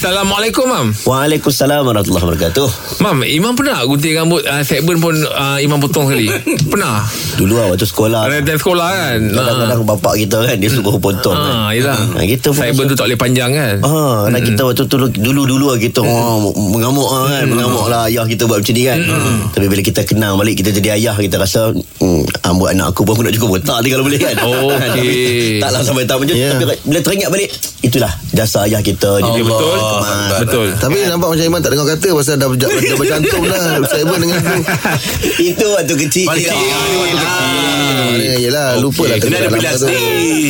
Assalamualaikum Mam Waalaikumsalam warahmatullahi wabarakatuh. Mam Imam pernah gunting rambut uh, Sideburn pun uh, Imam potong sekali Pernah Dulu lah waktu sekolah. Time sekolah kan Kadang-kadang bapak kita kan dia suruh potong Ah, kan. yelah. Ha, kita pun Sideburn tu tak boleh panjang kan Ah, anak kita waktu tu dulu-dulu lah kita oh, mengamuk lah kan, mengamuk lah ayah kita buat macam ni kan. Tapi bila kita kenang balik kita jadi ayah kita rasa hmm, rambut anak aku pun aku nak cukup botak ni kalau boleh kan. Oh, okey. Taklah sampai tak macam Ya. tapi bila teringat balik itulah jasa ayah kita. Jadi Betul Betul Tapi nampak macam Iman tak dengar kata Pasal dah, dah, dah bercantum dah Saya pun dengan tu Itu waktu kecil. Paling kita. kecil. ah, Yelah lupa lah Kena ada pilihan sikit.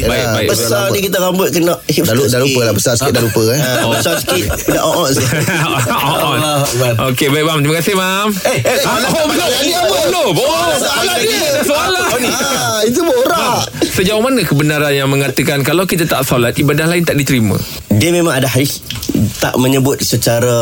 Baik, baik. Besar ni kita rambut kena Dah, lu- dah lupa lah Besar sikit dah lupa eh Oh. Besar sikit Dah oh, oh, Allah Akbar. Okey baik Mam Terima kasih Mam Eh, eh, Ah, Oh belum Ini apa? Belum Oh Soalan dia. Soalan Ah, Itu borak Sejauh mana kebenaran yang mengatakan Kalau kita tak solat Ibadah lain tak diterima Dia memang ada hadis tak menyebut secara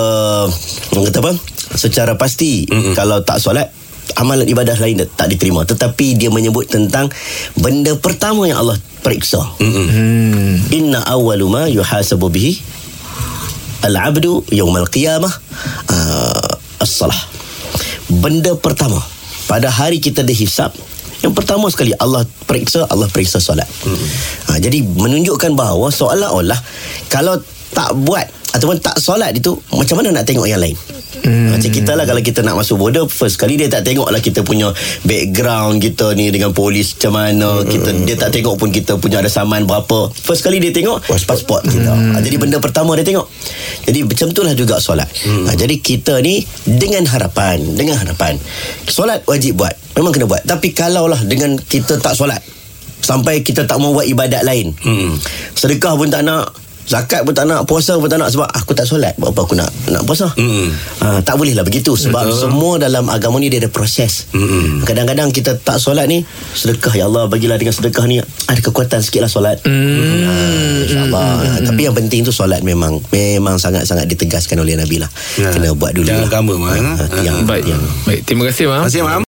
orang kata apa? Secara pasti mm-hmm. kalau tak solat amalan ibadah lain tak diterima tetapi dia menyebut tentang benda pertama yang Allah periksa. Mm-hmm. Inna awwalu ma yuhasabu bihi al-'abdu yaumal qiyamah uh, as-salah. Benda pertama pada hari kita dihisap yang pertama sekali Allah periksa Allah periksa solat. Hmm. Ha, jadi menunjukkan bahawa seolah-olah kalau tak buat ataupun tak solat itu macam mana nak tengok yang lain. Hmm. Macam kita lah kalau kita nak masuk border first kali dia tak tengok lah kita punya background kita ni dengan polis macam mana kita dia tak tengok pun kita punya ada saman berapa. First kali dia tengok pasport kita. Ha, jadi benda pertama dia tengok. Jadi macam itulah juga solat. Ha, jadi kita ni dengan harapan, dengan harapan solat wajib buat. Memang kena buat. Tapi kalaulah dengan kita tak solat sampai kita tak mau buat ibadat lain. Hmm. Sedekah pun tak nak, zakat pun tak nak, puasa pun tak nak sebab aku tak solat. Buat apa aku nak nak puasa? Hmm. Ha, tak boleh lah begitu sebab Betul. semua dalam agama ni dia ada proses. Hmm. Kadang-kadang kita tak solat ni, sedekah ya Allah bagilah dengan sedekah ni ada kekuatan sikitlah solat. Hmm. Ha, InsyaAllah. Hmm. Tapi yang penting tu solat memang memang sangat-sangat ditegaskan oleh Nabi lah. Ya. Kena buat dulu Jangan lah. Mak, Ha, ha? yang, Baik yang Baik Terima kasih Mam Terima kasih, Mam.